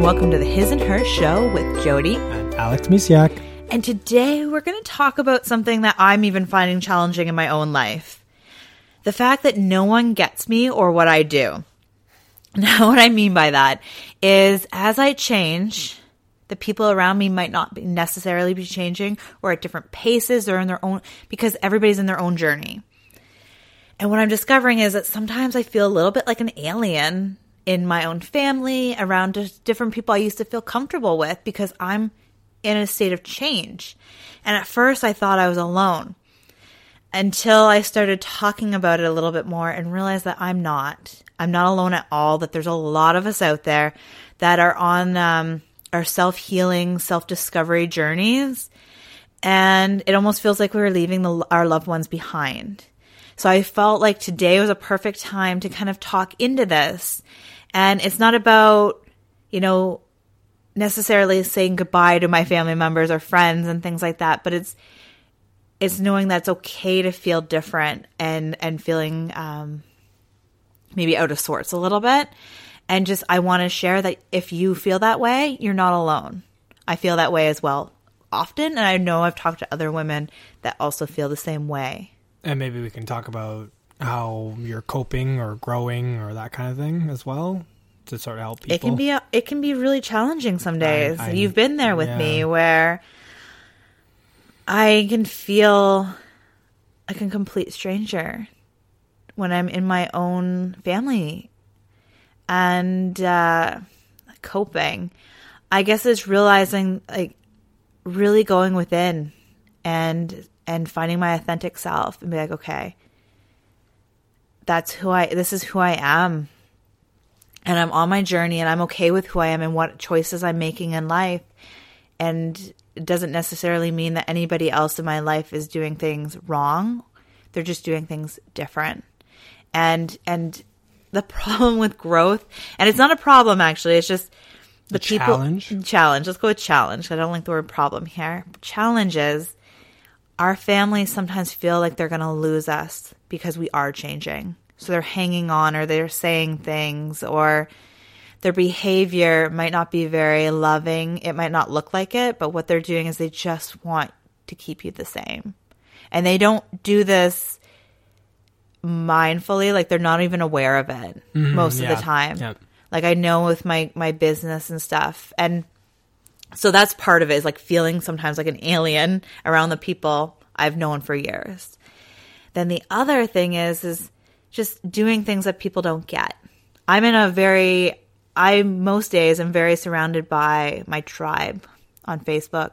and welcome to the His and Her Show with Jody. And Alex Misiak. And today we're going to talk about something that I'm even finding challenging in my own life the fact that no one gets me or what I do. Now, what I mean by that is as I change, the people around me might not be necessarily be changing or at different paces or in their own, because everybody's in their own journey. And what I'm discovering is that sometimes I feel a little bit like an alien in my own family, around just different people I used to feel comfortable with because I'm in a state of change. And at first I thought I was alone until I started talking about it a little bit more and realized that I'm not. I'm not alone at all, that there's a lot of us out there that are on um, our self healing, self discovery journeys. And it almost feels like we were leaving the, our loved ones behind. So I felt like today was a perfect time to kind of talk into this. And it's not about, you know, necessarily saying goodbye to my family members or friends and things like that, but it's it's knowing that it's okay to feel different and and feeling um, maybe out of sorts a little bit. And just I want to share that if you feel that way, you're not alone. I feel that way as well often, and I know I've talked to other women that also feel the same way. And maybe we can talk about how you're coping or growing or that kind of thing as well to sort of help people. It can be a, it can be really challenging some days. I, I, You've been there with yeah. me where I can feel like a complete stranger when I'm in my own family and uh, coping. I guess it's realizing like really going within and and finding my authentic self and be like, okay, that's who I this is who I am. And I'm on my journey and I'm okay with who I am and what choices I'm making in life. And it doesn't necessarily mean that anybody else in my life is doing things wrong. They're just doing things different. And and the problem with growth, and it's not a problem actually, it's just the, the people challenge. Challenge. Let's go with challenge. I don't like the word problem here. Challenge is our families sometimes feel like they're going to lose us because we are changing. So they're hanging on or they're saying things or their behavior might not be very loving. It might not look like it, but what they're doing is they just want to keep you the same. And they don't do this mindfully, like they're not even aware of it mm-hmm, most yeah, of the time. Yeah. Like I know with my my business and stuff and so that's part of it is like feeling sometimes like an alien around the people I've known for years. Then the other thing is is just doing things that people don't get. I'm in a very I most days am very surrounded by my tribe on Facebook,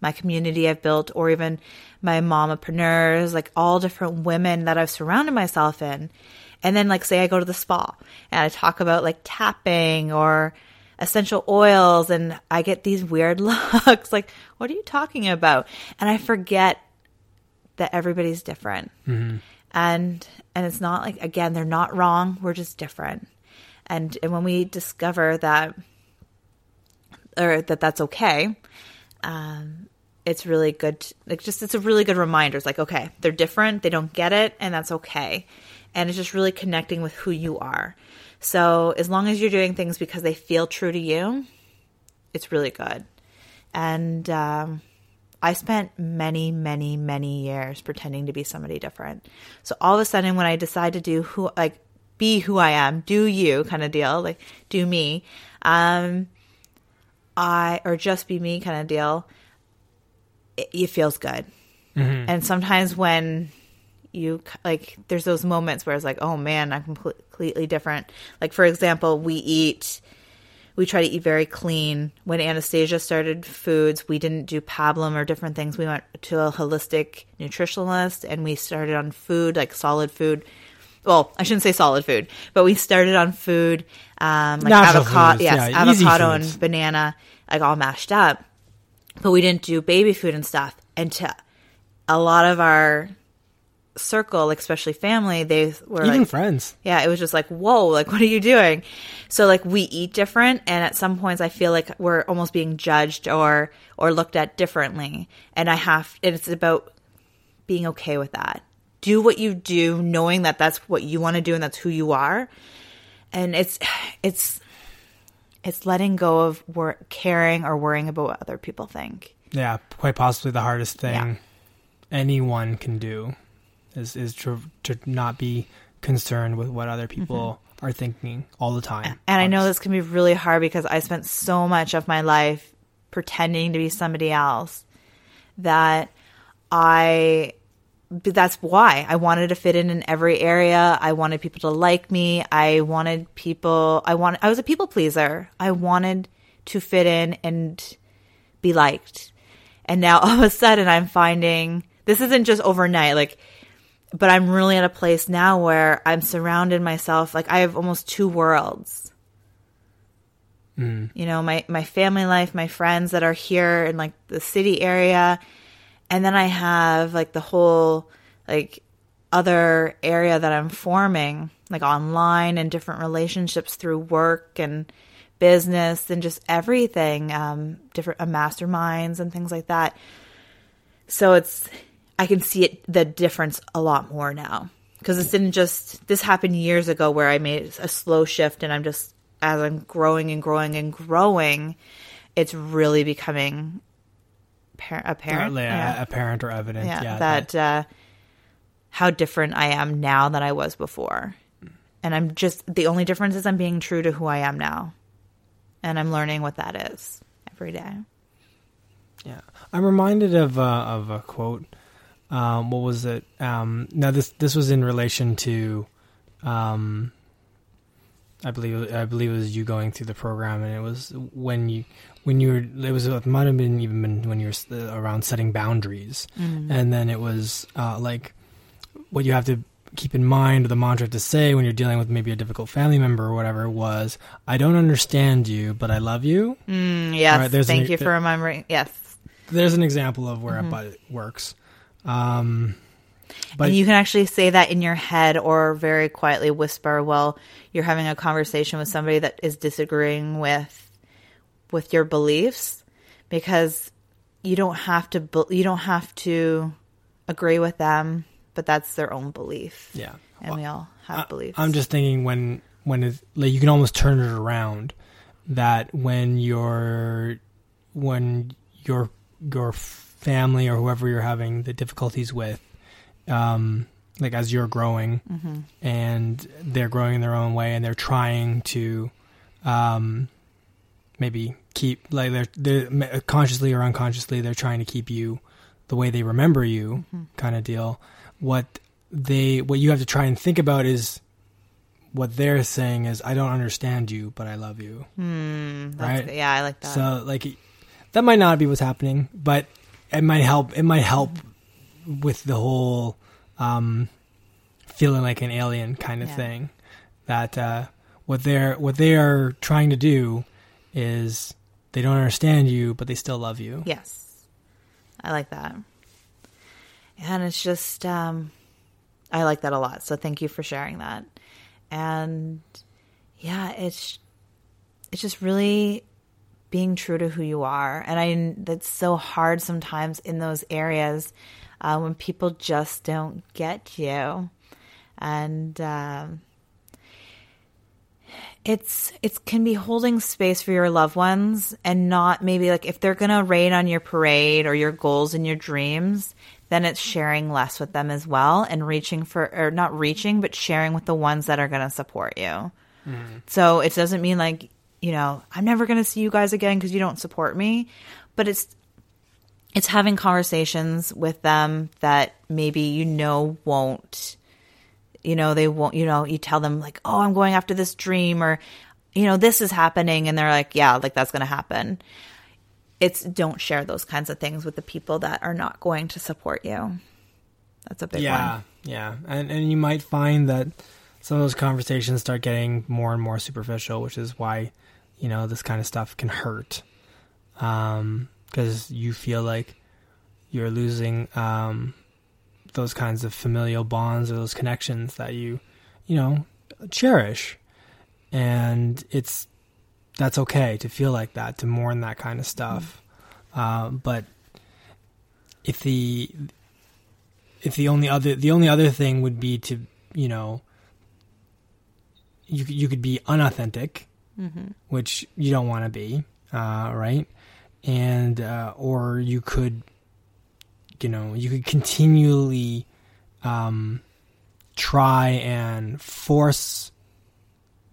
my community I've built, or even my mompreneurs, like all different women that I've surrounded myself in. And then like say I go to the spa and I talk about like tapping or essential oils and I get these weird looks like, what are you talking about? And I forget that everybody's different. Mm-hmm. And and it's not like again, they're not wrong, we're just different. And and when we discover that or that that's okay, um, it's really good. Like just it's a really good reminder. It's like okay, they're different, they don't get it, and that's okay. And it's just really connecting with who you are. So as long as you're doing things because they feel true to you, it's really good. And um, I spent many, many, many years pretending to be somebody different. So all of a sudden, when I decide to do who, like, be who I am, do you kind of deal, like, do me, um, I, or just be me kind of deal, it, it feels good. Mm-hmm. And sometimes when you, like, there's those moments where it's like, oh man, I'm completely different. Like, for example, we eat, we try to eat very clean. When Anastasia started foods, we didn't do pablum or different things. We went to a holistic nutritionalist and we started on food, like solid food. Well, I shouldn't say solid food, but we started on food, um, like avocado, yes, yeah, avocado and banana, like all mashed up. But we didn't do baby food and stuff. And to a lot of our circle, like especially family, they were even like, friends. Yeah, it was just like, whoa, like what are you doing? So like we eat different, and at some points I feel like we're almost being judged or or looked at differently, and I have. And it's about being okay with that. Do what you do, knowing that that's what you want to do and that's who you are. And it's it's it's letting go of wor- caring or worrying about what other people think. Yeah, quite possibly the hardest thing yeah. anyone can do is is to to not be concerned with what other people mm-hmm. are thinking all the time. And I know this can be really hard because I spent so much of my life pretending to be somebody else that I that's why I wanted to fit in in every area. I wanted people to like me. I wanted people I want I was a people pleaser. I wanted to fit in and be liked. And now all of a sudden I'm finding this isn't just overnight like but I'm really at a place now where I'm surrounded myself like I have almost two worlds. Mm. You know, my my family life, my friends that are here in like the city area, and then I have like the whole like other area that I'm forming, like online and different relationships through work and business and just everything, um, different uh, masterminds and things like that. So it's I can see it the difference a lot more now because this didn't just this happened years ago where I made a slow shift and I'm just as I'm growing and growing and growing, it's really becoming par- apparent, yeah. apparent or evident, yeah, yeah that, that. Uh, how different I am now than I was before, and I'm just the only difference is I'm being true to who I am now, and I'm learning what that is every day. Yeah, I'm reminded of uh, of a quote um, what was it? Um, now this this was in relation to, um, I believe I believe it was you going through the program, and it was when you when you were it was it might have been even been when you were around setting boundaries, mm-hmm. and then it was uh, like what you have to keep in mind or the mantra to say when you're dealing with maybe a difficult family member or whatever was I don't understand you, but I love you. Mm, yes, right, thank an, you for remembering. Yes, there's an example of where mm-hmm. it works. Um, but and you can actually say that in your head or very quietly whisper while you're having a conversation with somebody that is disagreeing with with your beliefs because you don't have to you don't have to agree with them but that's their own belief. Yeah. And well, we all have I, beliefs. I'm just thinking when when it's, like you can almost turn it around that when you're when your your family or whoever you're having the difficulties with, um, like as you're growing mm-hmm. and they're growing in their own way and they're trying to, um, maybe keep like they're, they're consciously or unconsciously they're trying to keep you the way they remember you mm-hmm. kind of deal. What they what you have to try and think about is what they're saying is I don't understand you, but I love you. Mm, right? Yeah, I like that. So like that might not be what's happening, but it might help. It might help with the whole um, feeling like an alien kind of yeah. thing. That uh, what they're what they are trying to do is they don't understand you, but they still love you. Yes, I like that, and it's just um, I like that a lot. So thank you for sharing that. And yeah, it's it's just really being true to who you are. And I that's so hard sometimes in those areas uh, when people just don't get you. And um, it's it can be holding space for your loved ones and not maybe like if they're gonna rain on your parade or your goals and your dreams then it's sharing less with them as well and reaching for or not reaching but sharing with the ones that are gonna support you mm. so it doesn't mean like you know, I'm never going to see you guys again because you don't support me. But it's it's having conversations with them that maybe you know won't you know they won't you know you tell them like oh i'm going after this dream or you know this is happening and they're like yeah like that's going to happen it's don't share those kinds of things with the people that are not going to support you that's a big one. yeah, one yeah and and you might find that some of those conversations start getting more and more superficial which is why you know this kind of stuff can hurt because um, you feel like you're losing um, those kinds of familial bonds or those connections that you you know cherish and it's that's okay to feel like that to mourn that kind of stuff mm-hmm. uh, but if the if the only other the only other thing would be to you know you you could be unauthentic mm-hmm. which you don't want to be, uh, right? And uh, or you could, you know, you could continually um, try and force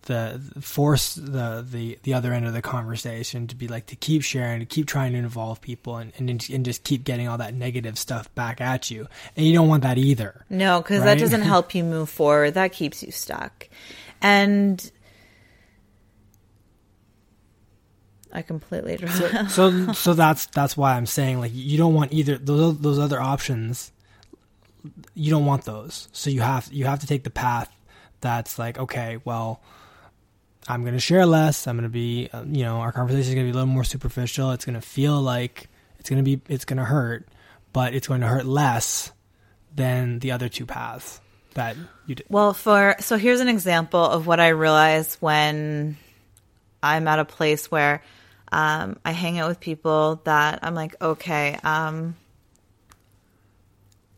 the force the, the the other end of the conversation to be like to keep sharing to keep trying to involve people and, and and just keep getting all that negative stuff back at you and you don't want that either no because right? that doesn't help you move forward that keeps you stuck and I completely so, so so that's that's why I'm saying like you don't want either those those other options you don't want those so you have you have to take the path that's like okay well I'm going to share less. I'm going to be, uh, you know, our conversation is going to be a little more superficial. It's going to feel like it's going to be, it's going to hurt, but it's going to hurt less than the other two paths that you did. Well, for, so here's an example of what I realize when I'm at a place where um, I hang out with people that I'm like, okay, um,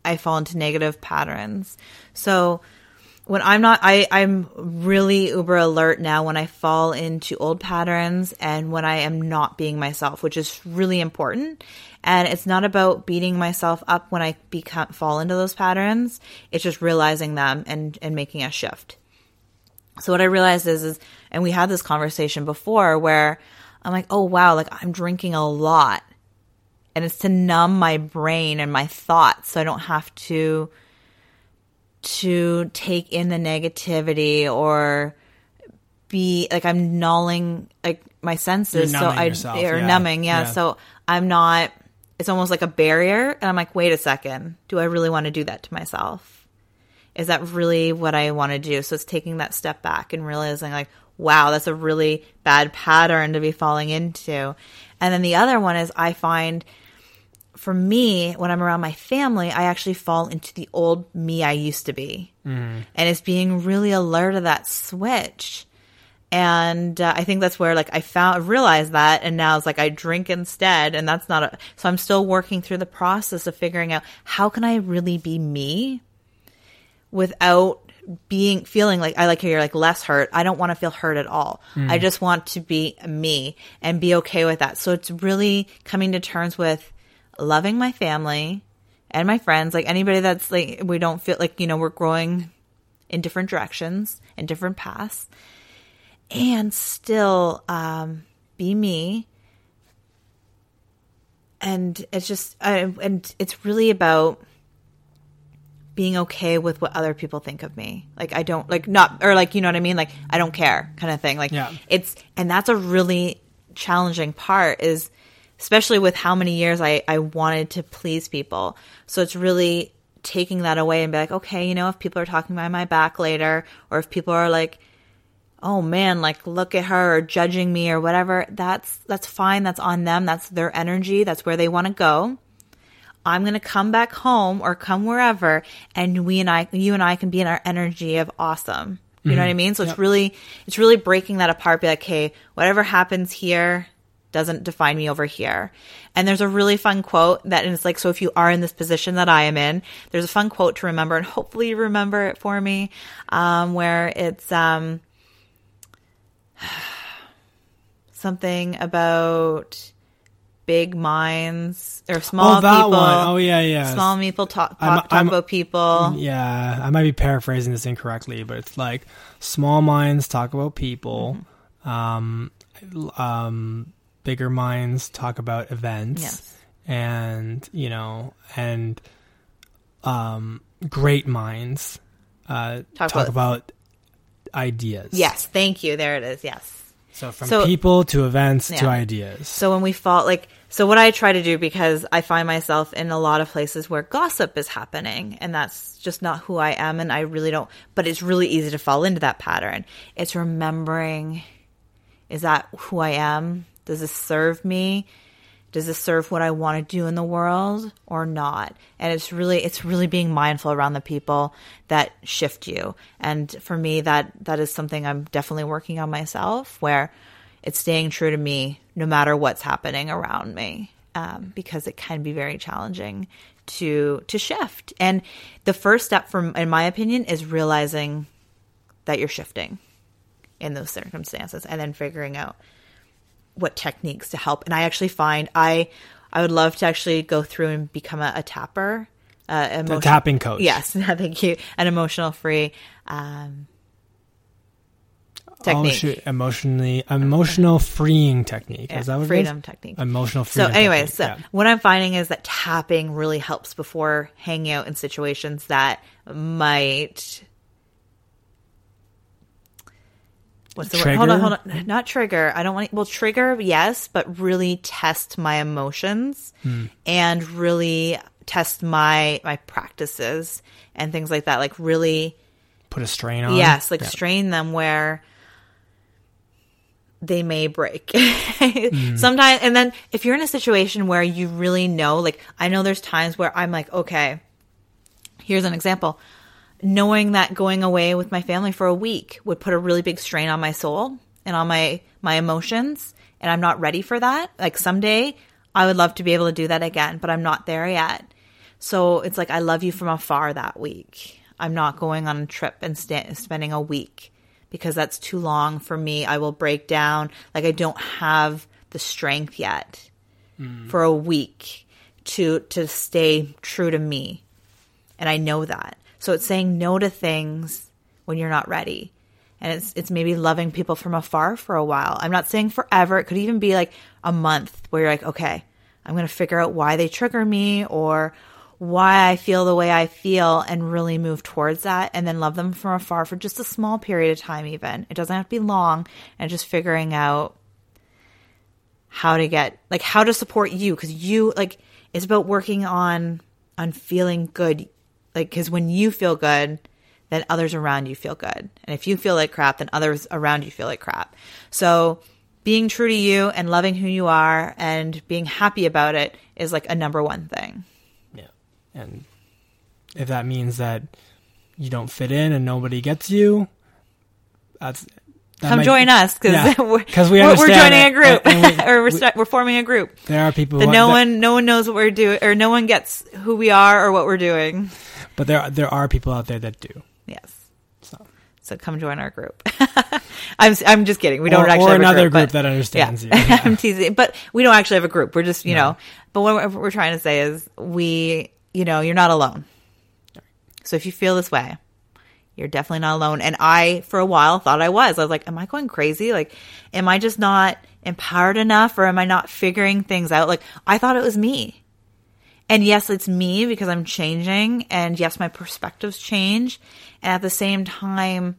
I fall into negative patterns. So, when I'm not, I, I'm really uber alert now when I fall into old patterns and when I am not being myself, which is really important. And it's not about beating myself up when I become, fall into those patterns. It's just realizing them and, and making a shift. So what I realized is, is, and we had this conversation before where I'm like, oh wow, like I'm drinking a lot and it's to numb my brain and my thoughts so I don't have to, to take in the negativity or be like I'm nulling like my senses. so I yourself, or yeah. numbing, yeah. yeah. So I'm not. It's almost like a barrier, and I'm like, wait a second, do I really want to do that to myself? Is that really what I want to do? So it's taking that step back and realizing like, wow, that's a really bad pattern to be falling into. And then the other one is I find for me, when I'm around my family, I actually fall into the old me I used to be. Mm. And it's being really alert of that switch. And uh, I think that's where like I found realized that, and now it's like I drink instead, and that's not a. So I'm still working through the process of figuring out how can I really be me without being feeling like I like how you're like less hurt. I don't want to feel hurt at all. Mm. I just want to be me and be okay with that. So it's really coming to terms with loving my family and my friends, like anybody that's like, we don't feel like, you know, we're growing in different directions and different paths and still um, be me. And it's just, and it's really about being okay with what other people think of me. Like I don't like not or like you know what I mean? Like I don't care kind of thing. Like yeah. it's and that's a really challenging part is especially with how many years I, I wanted to please people. So it's really taking that away and be like, okay, you know, if people are talking behind my back later, or if people are like, oh man, like look at her or judging me or whatever, that's that's fine. That's on them. That's their energy. That's where they want to go. I'm going to come back home or come wherever and we and I you and I can be in our energy of awesome. You mm-hmm. know what I mean? So yep. it's really it's really breaking that apart be like, "Hey, whatever happens here, doesn't define me over here. And there's a really fun quote that is like, so if you are in this position that I am in, there's a fun quote to remember and hopefully you remember it for me, um, where it's, um, something about big minds or small oh, that people. One. Oh yeah, yeah. Small people talk talk, I'm, talk I'm, about people. Yeah, I might be paraphrasing this incorrectly, but it's like small minds talk about people. Mm-hmm. Um, um, bigger minds talk about events yes. and you know and um, great minds uh, talk, talk about, about, ideas yes thank you there it is yes so from so, people to events yeah. to ideas so when we fall like so what i try to do because i find myself in a lot of places where gossip is happening and that's just not who i am and i really don't but it's really easy to fall into that pattern it's remembering is that who i am does this serve me? Does this serve what I want to do in the world or not? And it's really it's really being mindful around the people that shift you. And for me that that is something I'm definitely working on myself where it's staying true to me no matter what's happening around me. Um, because it can be very challenging to to shift. And the first step from in my opinion is realizing that you're shifting in those circumstances and then figuring out what techniques to help. And I actually find I I would love to actually go through and become a, a tapper. Uh, emotion- tapping coach. Yes, thank you. An emotional free um, technique. Oh, emotionally emotional freeing technique. Yeah, is that what freedom technique? Emotional freedom. So, anyways, so yeah. what I'm finding is that tapping really helps before hanging out in situations that might. What's the Trigger? word? Hold on, hold on. Not trigger. I don't want. To, Well, trigger, yes, but really test my emotions Hmm. and really test my my practices and things like that. Like really put a strain on. Yes, like Yeah. strain them where they may break. Sometimes, and then if you're in a situation where you really know, like, I know there's times where I'm like, okay, here's an example. Knowing that going away with my family for a week would put a really big strain on my soul and on my my emotions, and I'm not ready for that. Like someday, I would love to be able to do that again, but I'm not there yet. So it's like I love you from afar that week. I'm not going on a trip and sta spending a week because that's too long for me. I will break down. Like I don't have the strength yet mm. for a week to to stay true to me. And I know that. So it's saying no to things when you're not ready. And it's it's maybe loving people from afar for a while. I'm not saying forever. It could even be like a month where you're like, okay, I'm going to figure out why they trigger me or why I feel the way I feel and really move towards that and then love them from afar for just a small period of time even. It doesn't have to be long and just figuring out how to get like how to support you cuz you like it's about working on on feeling good like cuz when you feel good then others around you feel good. And if you feel like crap then others around you feel like crap. So being true to you and loving who you are and being happy about it is like a number one thing. Yeah. And if that means that you don't fit in and nobody gets you, that's that Come might- join us because Yeah, we're, we we're, we're joining a group and- and we- or we're, we- we're forming a group There are people that who- no that- one no one knows what we're doing or no one gets who we are or what we're doing. But there there are people out there that do. Yes. So So come join our group. I'm I'm just kidding. We don't or, actually or have a another group, group, but- that understands yeah. you. I'm teasing, but we don't actually have a group. We're just you No. know. But what we're, what we're trying to say is we you know you're not alone. So if you feel this way, you're definitely not alone. And I, for a while, thought I was. I was like, am I going crazy? Like, am I just not empowered enough or am I not figuring things out? Like, I thought it was me. And yes, it's me because I'm changing. And yes, my perspectives change. And at the same time,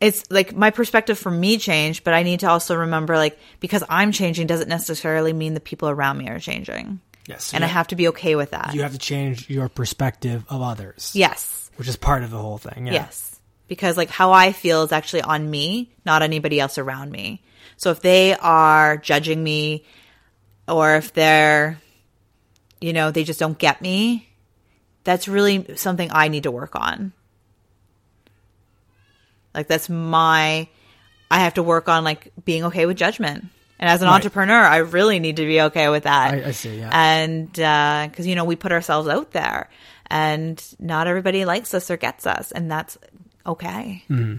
it's like my perspective for me changed, but I need to also remember like, because I'm changing doesn't necessarily mean the people around me are changing. yes. And I have to be okay with that. you have to change your perspective of others. yes. Which is part of the whole thing. Yeah. Yes. Because like how I feel is actually on me, not anybody else around me. So if they are judging me or if they're you know, they just don't get me, that's really something I need to work on. Like that's my I have to work on like being okay with judgment. And as an Right. entrepreneur, I really need to be okay with that I, I see. Yeah. and uh, because you know we put ourselves out there and not everybody likes us or gets us and that's okay mm-hmm.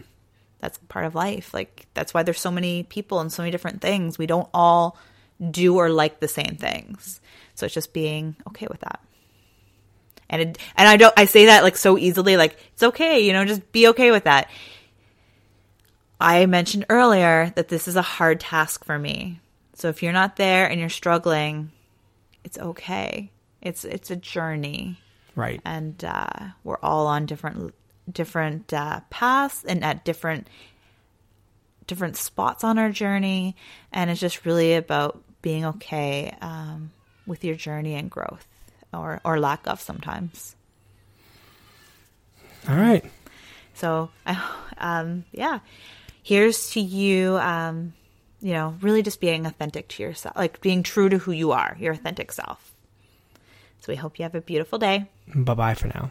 that's part of life like that's why there's so many people and so many different things we don't all do or like the same things. So it's just being okay with that. And it, and I don't I say that like so easily like it's okay you know just be okay with that. I mentioned earlier that this is a hard task for me. So if you're not there and you're struggling it's okay. It's it's a journey. Right. and uh, we're all on different different uh, paths and at different different spots on our journey. And it's just really about being okay um, with your journey and growth or or lack of sometimes All right. so I um, yeah here's to you um, you know really just being authentic to yourself like being true to who you are your authentic self so we hope you have a beautiful day Bye bye for now.